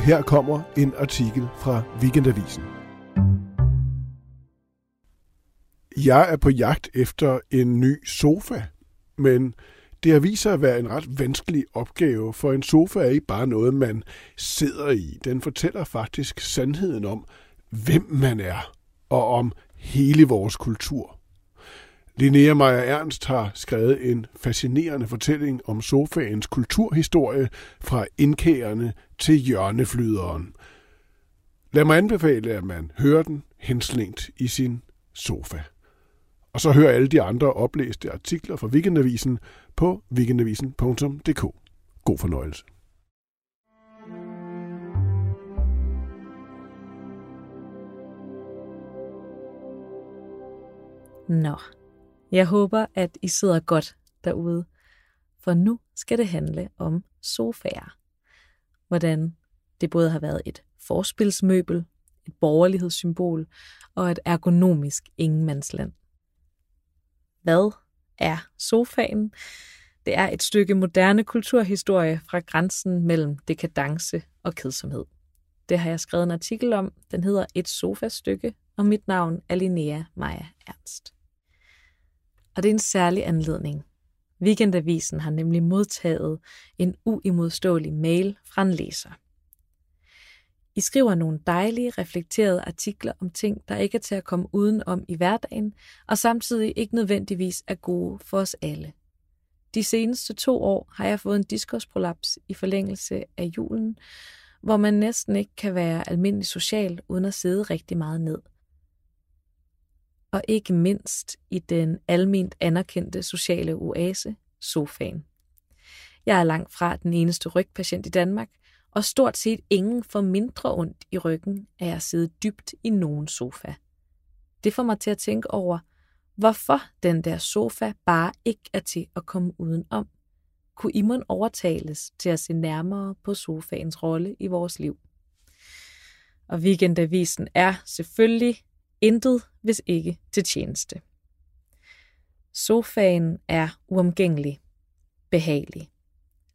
her kommer en artikel fra Weekendavisen. Jeg er på jagt efter en ny sofa, men det har vist sig at være en ret vanskelig opgave, for en sofa er ikke bare noget, man sidder i. Den fortæller faktisk sandheden om, hvem man er, og om hele vores kultur. Linnea Meyer Ernst har skrevet en fascinerende fortælling om sofaens kulturhistorie fra indkærende til hjørneflyderen. Lad mig anbefale, at man hører den henslængt i sin sofa. Og så hør alle de andre oplæste artikler fra Weekendavisen på weekendavisen.dk. God fornøjelse. Nå, jeg håber, at I sidder godt derude, for nu skal det handle om sofaer. Hvordan det både har været et forspilsmøbel, et borgerlighedssymbol og et ergonomisk ingenmandsland. Hvad er sofaen? Det er et stykke moderne kulturhistorie fra grænsen mellem dekadence og kedsomhed. Det har jeg skrevet en artikel om. Den hedder Et sofastykke, og mit navn er Linnea Maja Ernst. Og det er en særlig anledning. Weekendavisen har nemlig modtaget en uimodståelig mail fra en læser. I skriver nogle dejlige, reflekterede artikler om ting, der ikke er til at komme uden om i hverdagen, og samtidig ikke nødvendigvis er gode for os alle. De seneste to år har jeg fået en diskursprolaps i forlængelse af julen, hvor man næsten ikke kan være almindelig social uden at sidde rigtig meget ned. Og ikke mindst i den alment anerkendte sociale oase, sofaen. Jeg er langt fra den eneste rygpatient i Danmark, og stort set ingen får mindre ondt i ryggen af at sidde dybt i nogen sofa. Det får mig til at tænke over, hvorfor den der sofa bare ikke er til at komme udenom. Kunne Imon overtales til at se nærmere på sofaens rolle i vores liv? Og weekendavisen er selvfølgelig intet, hvis ikke til tjeneste. Sofaen er uomgængelig, behagelig,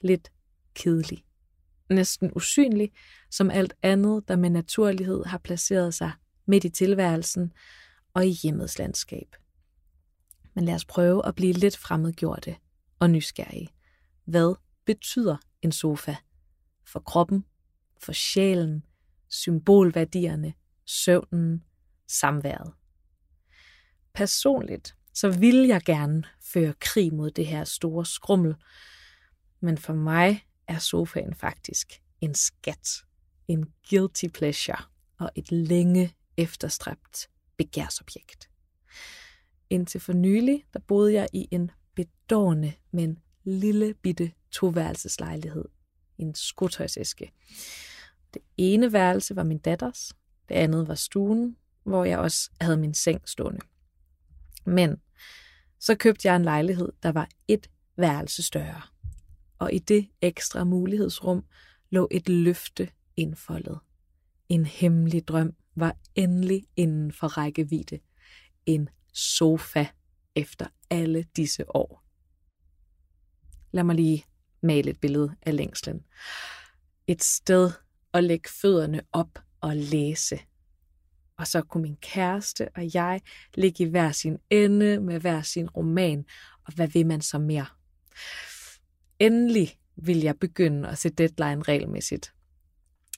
lidt kedelig næsten usynlig, som alt andet, der med naturlighed har placeret sig midt i tilværelsen og i hjemmets landskab. Men lad os prøve at blive lidt fremmedgjorte og nysgerrige. Hvad betyder en sofa? For kroppen, for sjælen, symbolværdierne, søvnen, samværet. Personligt så vil jeg gerne føre krig mod det her store skrummel, men for mig er sofaen faktisk en skat, en guilty pleasure og et længe efterstræbt begærsobjekt. Indtil for nylig, der boede jeg i en bedårende, men lille bitte toværelseslejlighed. En skotøjsæske. Det ene værelse var min datters, det andet var stuen, hvor jeg også havde min seng stående. Men så købte jeg en lejlighed, der var et værelse større og i det ekstra mulighedsrum lå et løfte indfoldet. En hemmelig drøm var endelig inden for rækkevidde. En sofa efter alle disse år. Lad mig lige male et billede af længslen. Et sted at lægge fødderne op og læse. Og så kunne min kæreste og jeg ligge i hver sin ende med hver sin roman, og hvad vil man så mere? endelig vil jeg begynde at se deadline regelmæssigt.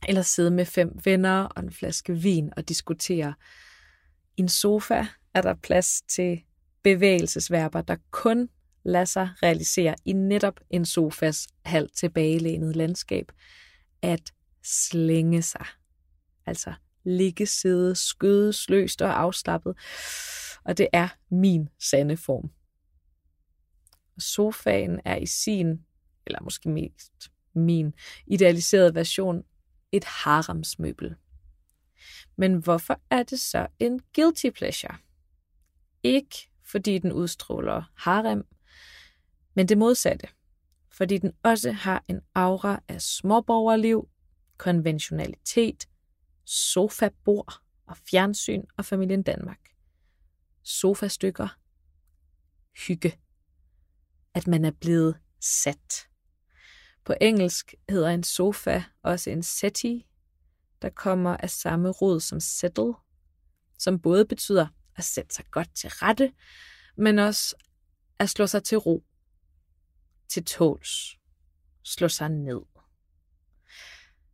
Eller sidde med fem venner og en flaske vin og diskutere. I en sofa er der plads til bevægelsesverber, der kun lader sig realisere i netop en sofas halvt tilbagelænet landskab. At slænge sig. Altså ligge, sidde, skødes sløst og afslappet. Og det er min sande form. Sofaen er i sin eller måske mest min idealiserede version, et haremsmøbel. Men hvorfor er det så en guilty pleasure? Ikke fordi den udstråler harem, men det modsatte. Fordi den også har en aura af småborgerliv, konventionalitet, sofabord og fjernsyn og familien Danmark. Sofastykker. Hygge. At man er blevet sat. På engelsk hedder en sofa også en settee, der kommer af samme rod som settle, som både betyder at sætte sig godt til rette, men også at slå sig til ro, til tåls, slå sig ned.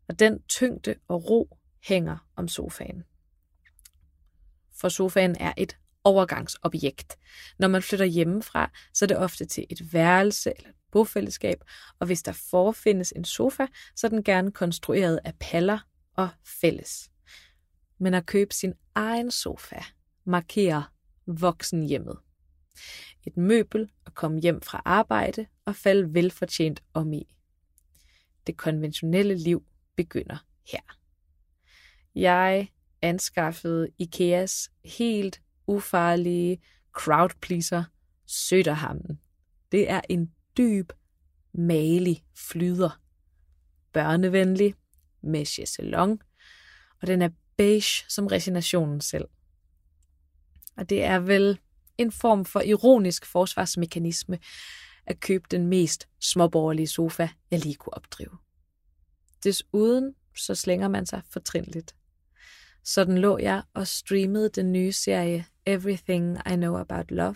Og den tyngde og ro hænger om sofaen. For sofaen er et overgangsobjekt. Når man flytter hjemmefra, så er det ofte til et værelse eller et bofællesskab, og hvis der forefindes en sofa, så er den gerne konstrueret af paller og fælles. Men at købe sin egen sofa markerer voksenhjemmet. Et møbel at komme hjem fra arbejde og falde velfortjent om i. Det konventionelle liv begynder her. Jeg anskaffede Ikeas helt ufarlige crowdpleaser Søderhammen. Det er en dyb, malig flyder. Børnevenlig, med chaiselong, og den er beige som resignationen selv. Og det er vel en form for ironisk forsvarsmekanisme at købe den mest småborgerlige sofa, jeg lige kunne opdrive. Desuden så slænger man sig fortrinligt. Sådan lå jeg og streamede den nye serie Everything I Know About Love.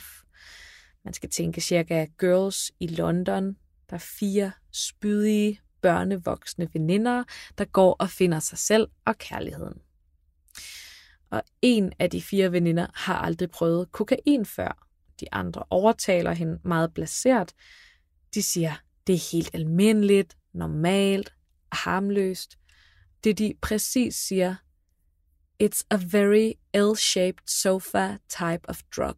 Man skal tænke cirka Girls i London. Der er fire spydige, børnevoksne veninder, der går og finder sig selv og kærligheden. Og en af de fire veninder har aldrig prøvet kokain før. De andre overtaler hende meget blaseret. De siger, det er helt almindeligt, normalt, harmløst. Det de præcis siger, It's a very L-shaped sofa type of drug.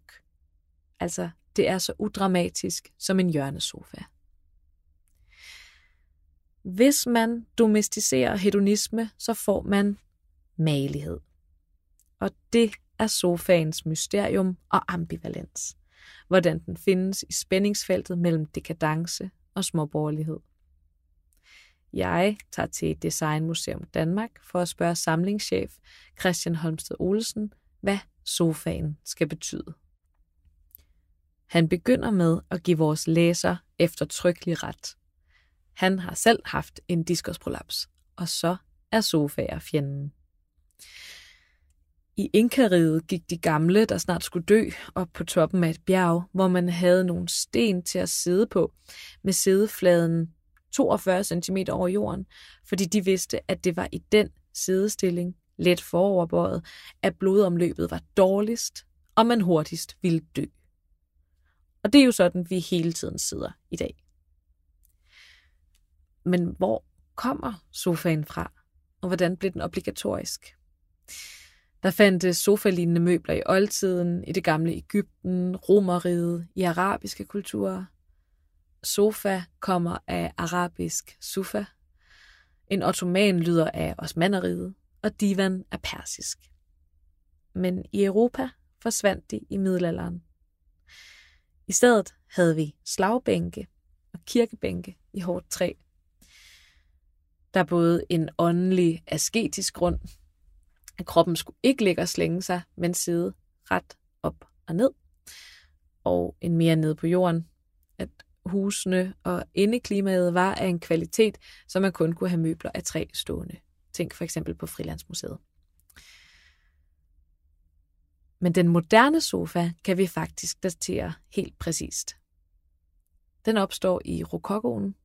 Altså, det er så udramatisk som en hjørnesofa. Hvis man domesticerer hedonisme, så får man malighed. Og det er sofaens mysterium og ambivalens. Hvordan den findes i spændingsfeltet mellem dekadence og småborgerlighed. Jeg tager til Designmuseum Danmark for at spørge samlingschef Christian Holmsted Olsen, hvad sofaen skal betyde. Han begynder med at give vores læser eftertrykkelig ret. Han har selv haft en diskusprolaps, og så er sofaer fjenden. I Inkariget gik de gamle, der snart skulle dø, op på toppen af et bjerg, hvor man havde nogle sten til at sidde på, med sidefladen 42 cm over jorden, fordi de vidste, at det var i den sidestilling, let foroverbøjet, at blodomløbet var dårligst, og man hurtigst ville dø. Og det er jo sådan, vi hele tiden sidder i dag. Men hvor kommer sofaen fra, og hvordan blev den obligatorisk? Der fandtes sofalignende møbler i oldtiden, i det gamle Ægypten, romeriet, i arabiske kulturer. Sofa kommer af arabisk sufa. En ottoman lyder af osmanneriet, og divan er persisk. Men i Europa forsvandt de i middelalderen. I stedet havde vi slagbænke og kirkebænke i hårdt træ. Der er både en åndelig, asketisk grund, at kroppen skulle ikke ligge og slænge sig, men sidde ret op og ned, og en mere ned på jorden, husene og indeklimaet var af en kvalitet, så man kun kunne have møbler af træ stående. Tænk for eksempel på Frilandsmuseet. Men den moderne sofa kan vi faktisk datere helt præcist. Den opstår i rokokoen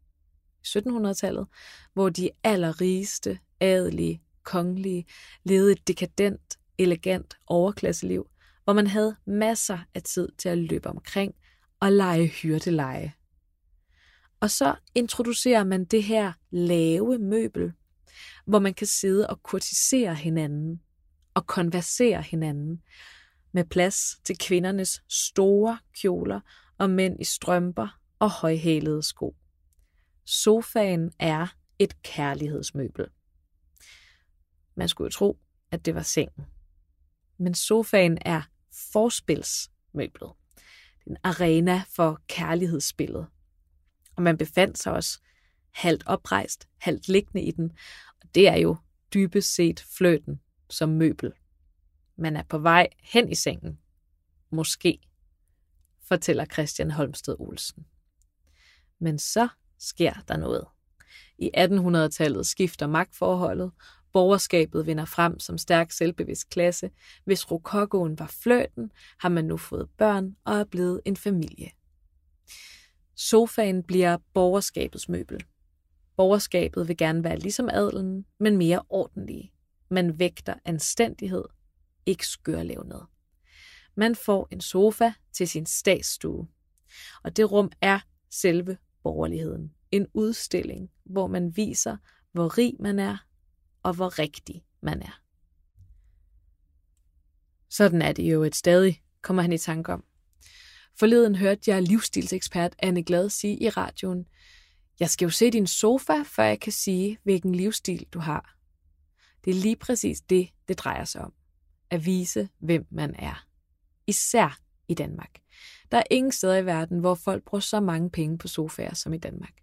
i 1700-tallet, hvor de allerrigeste, adelige, kongelige levede et dekadent, elegant overklasseliv, hvor man havde masser af tid til at løbe omkring og lege hyrdeleje. Og så introducerer man det her lave møbel, hvor man kan sidde og kurtisere hinanden og konversere hinanden, med plads til kvindernes store kjoler og mænd i strømper og højhælede sko. Sofaen er et kærlighedsmøbel. Man skulle jo tro, at det var sengen. Men sofaen er forspilsmøblet. Det er en arena for kærlighedsspillet. Og man befandt sig også halvt oprejst, halvt liggende i den. Og det er jo dybest set fløten som møbel. Man er på vej hen i sengen. Måske, fortæller Christian Holmsted Olsen. Men så sker der noget. I 1800-tallet skifter magtforholdet. Borgerskabet vinder frem som stærk selvbevidst klasse. Hvis rokokoen var fløten, har man nu fået børn og er blevet en familie. Sofaen bliver borgerskabets møbel. Borgerskabet vil gerne være ligesom adelen, men mere ordentlige. Man vægter anstændighed, ikke skørlevnet. Man får en sofa til sin statsstue. Og det rum er selve borgerligheden. En udstilling, hvor man viser, hvor rig man er, og hvor rigtig man er. Sådan er det jo et stadig, kommer han i tanke om. Forleden hørte jeg livsstilsekspert Anne Glad sige i radioen, jeg skal jo se din sofa, før jeg kan sige, hvilken livsstil du har. Det er lige præcis det, det drejer sig om. At vise, hvem man er. Især i Danmark. Der er ingen steder i verden, hvor folk bruger så mange penge på sofaer som i Danmark.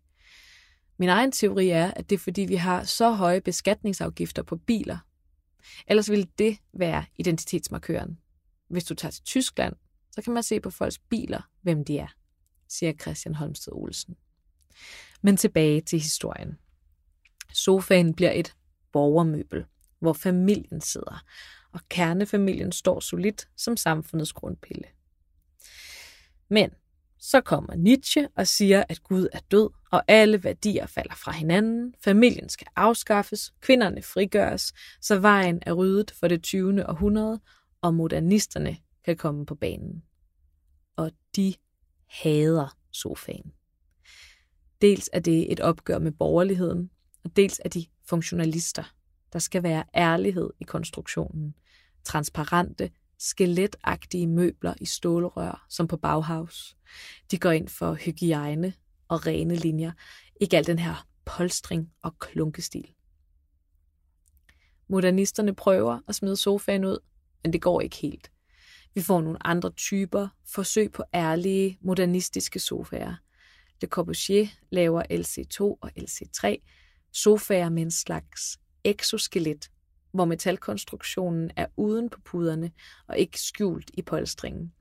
Min egen teori er, at det er fordi, vi har så høje beskatningsafgifter på biler. Ellers ville det være identitetsmarkøren. Hvis du tager til Tyskland, så kan man se på folks biler, hvem de er, siger Christian Holmsted Olsen. Men tilbage til historien. Sofaen bliver et borgermøbel, hvor familien sidder, og kernefamilien står solidt som samfundets grundpille. Men så kommer Nietzsche og siger, at Gud er død, og alle værdier falder fra hinanden, familien skal afskaffes, kvinderne frigøres, så vejen er ryddet for det 20. århundrede, og modernisterne kan komme på banen. Og de hader sofaen. Dels er det et opgør med borgerligheden, og dels er de funktionalister. Der skal være ærlighed i konstruktionen. Transparente, skeletagtige møbler i stålrør, som på Bauhaus. De går ind for hygiejne og rene linjer, ikke al den her polstring og klunkestil. Modernisterne prøver at smide sofaen ud, men det går ikke helt. Vi får nogle andre typer, forsøg på ærlige, modernistiske sofaer. Le Corbusier laver LC2 og LC3, sofaer med en slags exoskelet, hvor metalkonstruktionen er uden på puderne og ikke skjult i polstringen.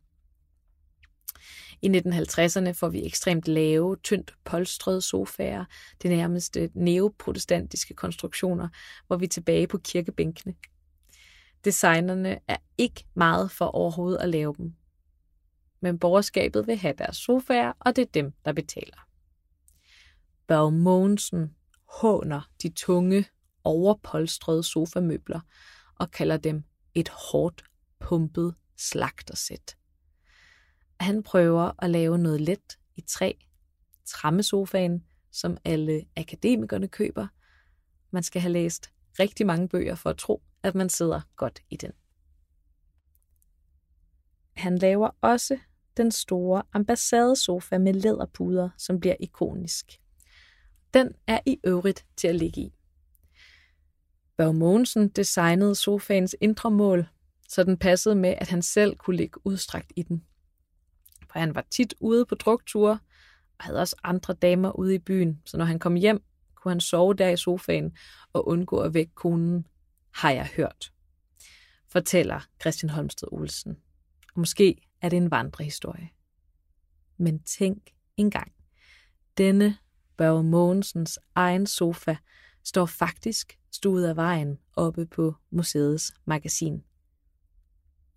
I 1950'erne får vi ekstremt lave, tyndt polstrede sofaer, det nærmeste neoprotestantiske konstruktioner, hvor vi er tilbage på kirkebænkene. Designerne er ikke meget for overhovedet at lave dem. Men borgerskabet vil have deres sofaer, og det er dem, der betaler. Børge Mogensen håner de tunge, overpolstrede sofamøbler og kalder dem et hårdt pumpet slagtersæt. Han prøver at lave noget let i træ, trammesofaen, som alle akademikerne køber. Man skal have læst rigtig mange bøger for at tro, at man sidder godt i den. Han laver også den store ambassadesofa med læderpuder, som bliver ikonisk. Den er i øvrigt til at ligge i. Børge Mogensen designede sofaens indre mål, så den passede med, at han selv kunne ligge udstrakt i den. For han var tit ude på drukture, og havde også andre damer ude i byen, så når han kom hjem, kunne han sove der i sofaen og undgå at vække konen, har jeg hørt, fortæller Christian Holmsted Olsen. Måske er det en vandrehistorie. Men tænk engang, denne Børge Mogensens egen sofa står faktisk stuet af vejen oppe på museets magasin.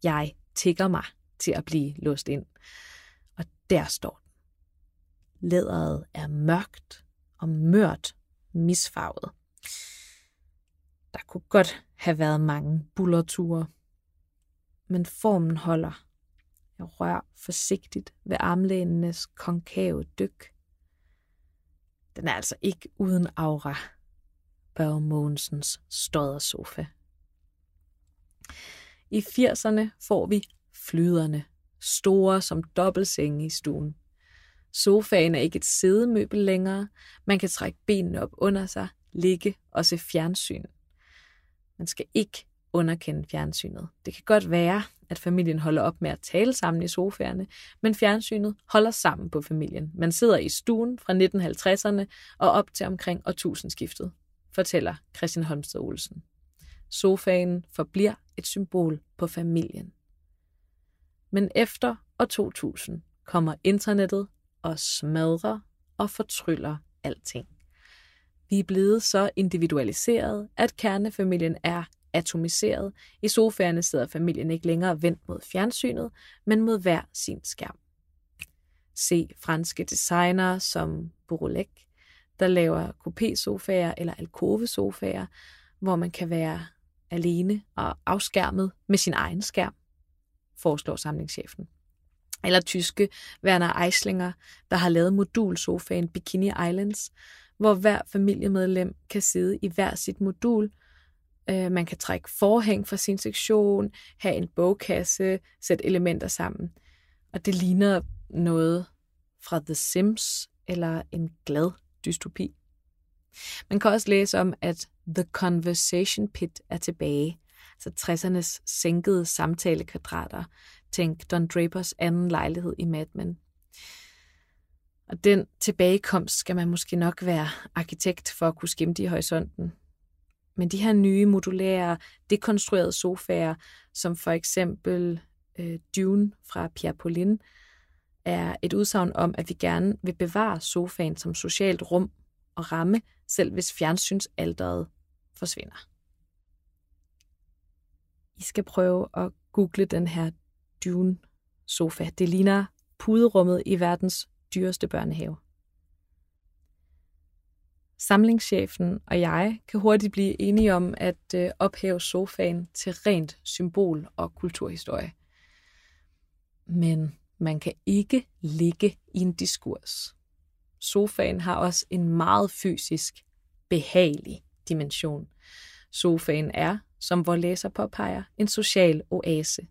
Jeg tigger mig til at blive låst ind. Og der står den. Læderet er mørkt og mørt misfarvet. Der kunne godt have været mange bullerture, men formen holder. Jeg rører forsigtigt ved armlænenes konkave dyk. Den er altså ikke uden aura, Børge Mogensens stoddersofa. I 80'erne får vi flyderne, store som dobbeltsenge i stuen. Sofaen er ikke et sædemøbel længere. Man kan trække benene op under sig, ligge og se fjernsyn. Man skal ikke underkende fjernsynet. Det kan godt være, at familien holder op med at tale sammen i sofaerne, men fjernsynet holder sammen på familien. Man sidder i stuen fra 1950'erne og op til omkring årtusindskiftet, fortæller Christian Holmsted Olsen. Sofaen forbliver et symbol på familien. Men efter år 2000 kommer internettet og smadrer og fortryller alting. Vi er blevet så individualiseret, at kernefamilien er atomiseret. I sofaerne sidder familien ikke længere vendt mod fjernsynet, men mod hver sin skærm. Se franske designere som Bourolec, der laver coupé-sofaer eller alkove-sofaer, hvor man kan være alene og afskærmet med sin egen skærm, foreslår samlingschefen. Eller tyske Werner Eislinger, der har lavet modulsofaen Bikini Islands, hvor hver familiemedlem kan sidde i hver sit modul. Øh, man kan trække forhæng fra sin sektion, have en bogkasse, sætte elementer sammen. Og det ligner noget fra The Sims eller en glad dystopi. Man kan også læse om, at The Conversation Pit er tilbage, så 60'ernes sænkede samtalekvadrater. Tænk Don Drapers anden lejlighed i Mad Men. Og den tilbagekomst skal man måske nok være arkitekt for at kunne skimte i horisonten. Men de her nye modulære, dekonstruerede sofaer, som for eksempel øh, Dune fra Pierre Paulin, er et udsagn om, at vi gerne vil bevare sofaen som socialt rum og ramme, selv hvis fjernsynsalderet forsvinder. I skal prøve at google den her Dune sofa. Det ligner puderummet i verdens dyreste børnehave. Samlingschefen og jeg kan hurtigt blive enige om at øh, ophæve sofaen til rent symbol og kulturhistorie. Men man kan ikke ligge i en diskurs. Sofaen har også en meget fysisk, behagelig dimension. Sofaen er, som vores læser påpeger, en social oase.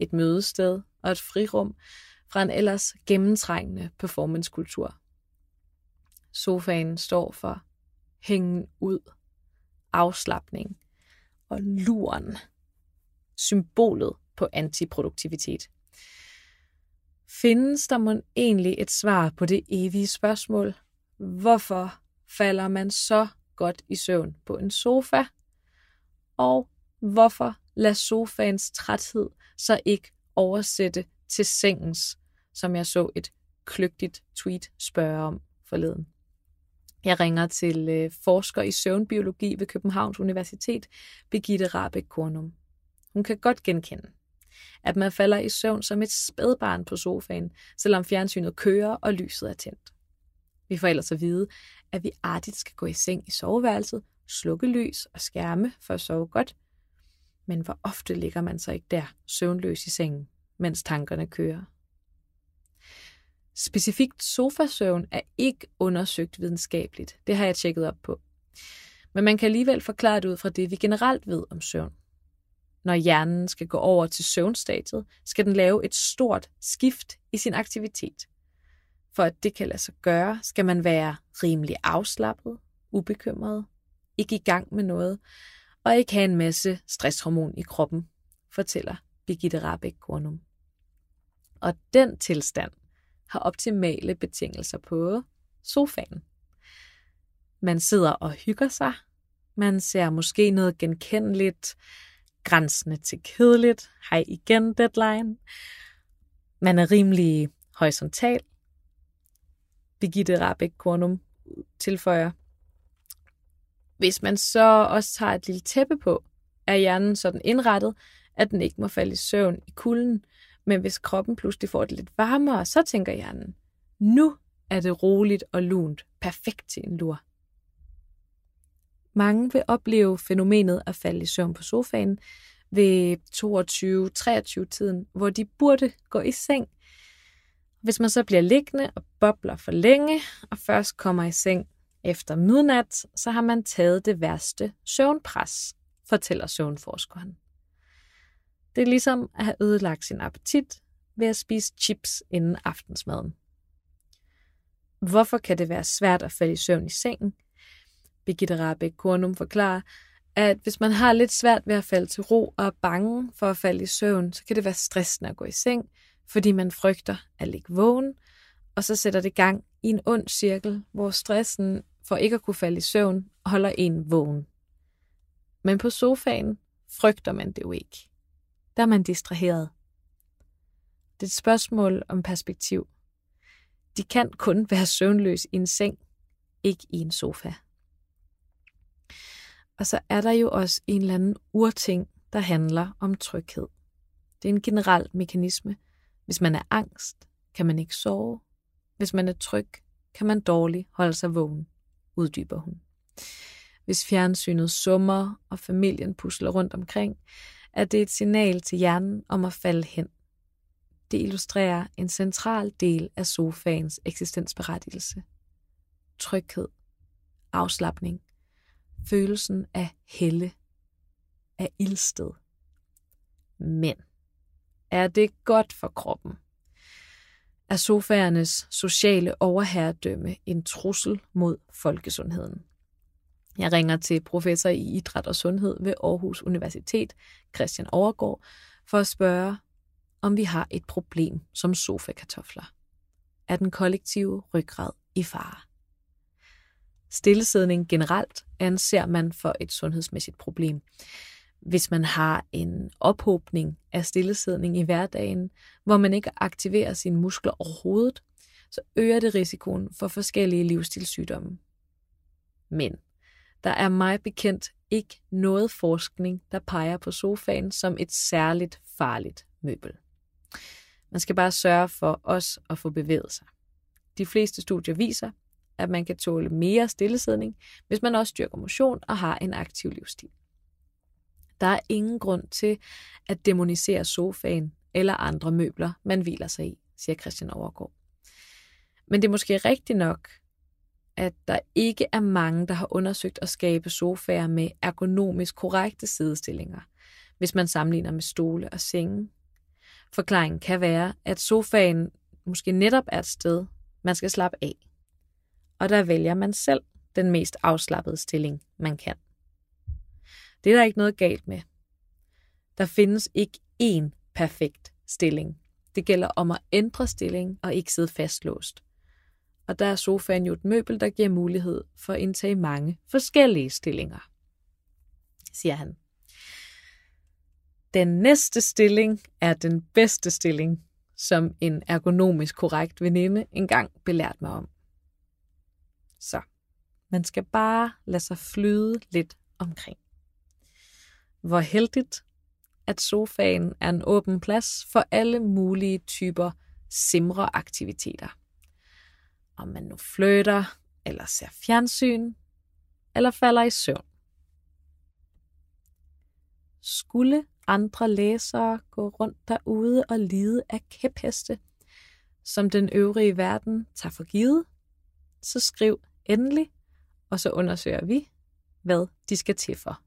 Et mødested og et frirum fra en ellers gennemtrængende performancekultur. Sofaen står for hængen ud, afslappning og luren. Symbolet på antiproduktivitet. Findes der mon egentlig et svar på det evige spørgsmål? Hvorfor falder man så godt i søvn på en sofa? Og hvorfor lader sofaens træthed så ikke oversætte til sengens, som jeg så et kløgtigt tweet spørge om forleden? Jeg ringer til øh, forsker i søvnbiologi ved Københavns Universitet, Birgitte Rabeck Kornum. Hun kan godt genkende, at man falder i søvn som et spædbarn på sofaen, selvom fjernsynet kører og lyset er tændt. Vi får ellers at vide, at vi artigt skal gå i seng i soveværelset, slukke lys og skærme for at sove godt. Men hvor ofte ligger man så ikke der, søvnløs i sengen, mens tankerne kører? Specifikt sofasøvn er ikke undersøgt videnskabeligt. Det har jeg tjekket op på. Men man kan alligevel forklare det ud fra det, vi generelt ved om søvn. Når hjernen skal gå over til søvnstadiet, skal den lave et stort skift i sin aktivitet. For at det kan lade sig gøre, skal man være rimelig afslappet, ubekymret, ikke i gang med noget, og ikke have en masse stresshormon i kroppen, fortæller Birgitte Rabeck Kornum. Og den tilstand har optimale betingelser på sofaen. Man sidder og hygger sig. Man ser måske noget genkendeligt, grænsende til kedeligt. Hej igen, deadline. Man er rimelig horisontal. Birgitte Rabeck Kornum tilføjer. Hvis man så også tager et lille tæppe på, er hjernen sådan indrettet, at den ikke må falde i søvn i kulden, men hvis kroppen pludselig får det lidt varmere, så tænker hjernen, nu er det roligt og lunt, perfekt til en lur. Mange vil opleve fænomenet at falde i søvn på sofaen ved 22-23-tiden, hvor de burde gå i seng. Hvis man så bliver liggende og bobler for længe, og først kommer i seng efter midnat, så har man taget det værste søvnpres, fortæller søvnforskeren. Det er ligesom at have ødelagt sin appetit ved at spise chips inden aftensmaden. Hvorfor kan det være svært at falde i søvn i sengen? Birgitte Rabeck Kornum forklarer, at hvis man har lidt svært ved at falde til ro og er bange for at falde i søvn, så kan det være stressende at gå i seng, fordi man frygter at ligge vågen, og så sætter det gang i en ond cirkel, hvor stressen for ikke at kunne falde i søvn holder en vågen. Men på sofaen frygter man det jo ikke. Der er man distraheret. Det er et spørgsmål om perspektiv. De kan kun være søvnløs i en seng, ikke i en sofa. Og så er der jo også en eller anden urting, der handler om tryghed. Det er en generel mekanisme. Hvis man er angst, kan man ikke sove. Hvis man er tryg, kan man dårligt holde sig vågen, uddyber hun. Hvis fjernsynet summer og familien pusler rundt omkring, er det et signal til hjernen om at falde hen. Det illustrerer en central del af sofaens eksistensberettigelse. Tryghed, afslappning, følelsen af helle, af ildsted. Men er det godt for kroppen? Er sofaernes sociale overherredømme en trussel mod folkesundheden? Jeg ringer til professor i idræt og sundhed ved Aarhus Universitet, Christian Overgaard, for at spørge, om vi har et problem som sofakartofler. Er den kollektive ryggrad i fare? Stillesidning generelt anser man for et sundhedsmæssigt problem. Hvis man har en ophobning af stillesidning i hverdagen, hvor man ikke aktiverer sine muskler overhovedet, så øger det risikoen for forskellige livsstilssygdomme. Men der er mig bekendt ikke noget forskning, der peger på sofaen som et særligt farligt møbel. Man skal bare sørge for os at få bevæget sig. De fleste studier viser, at man kan tåle mere stillesidning, hvis man også dyrker motion og har en aktiv livsstil. Der er ingen grund til at demonisere sofaen eller andre møbler, man hviler sig i, siger Christian Overgaard. Men det er måske rigtigt nok, at der ikke er mange, der har undersøgt at skabe sofaer med ergonomisk korrekte sidestillinger, hvis man sammenligner med stole og senge. Forklaringen kan være, at sofaen måske netop er et sted, man skal slappe af. Og der vælger man selv den mest afslappede stilling, man kan. Det er der ikke noget galt med. Der findes ikke én perfekt stilling. Det gælder om at ændre stilling og ikke sidde fastlåst og der er sofaen jo et møbel, der giver mulighed for at indtage mange forskellige stillinger, siger han. Den næste stilling er den bedste stilling, som en ergonomisk korrekt veninde engang belært mig om. Så man skal bare lade sig flyde lidt omkring. Hvor heldigt, at sofaen er en åben plads for alle mulige typer simreaktiviteter om man nu flytter, eller ser fjernsyn, eller falder i søvn. Skulle andre læsere gå rundt derude og lide af kæpheste, som den øvrige verden tager for givet, så skriv endelig, og så undersøger vi, hvad de skal til for.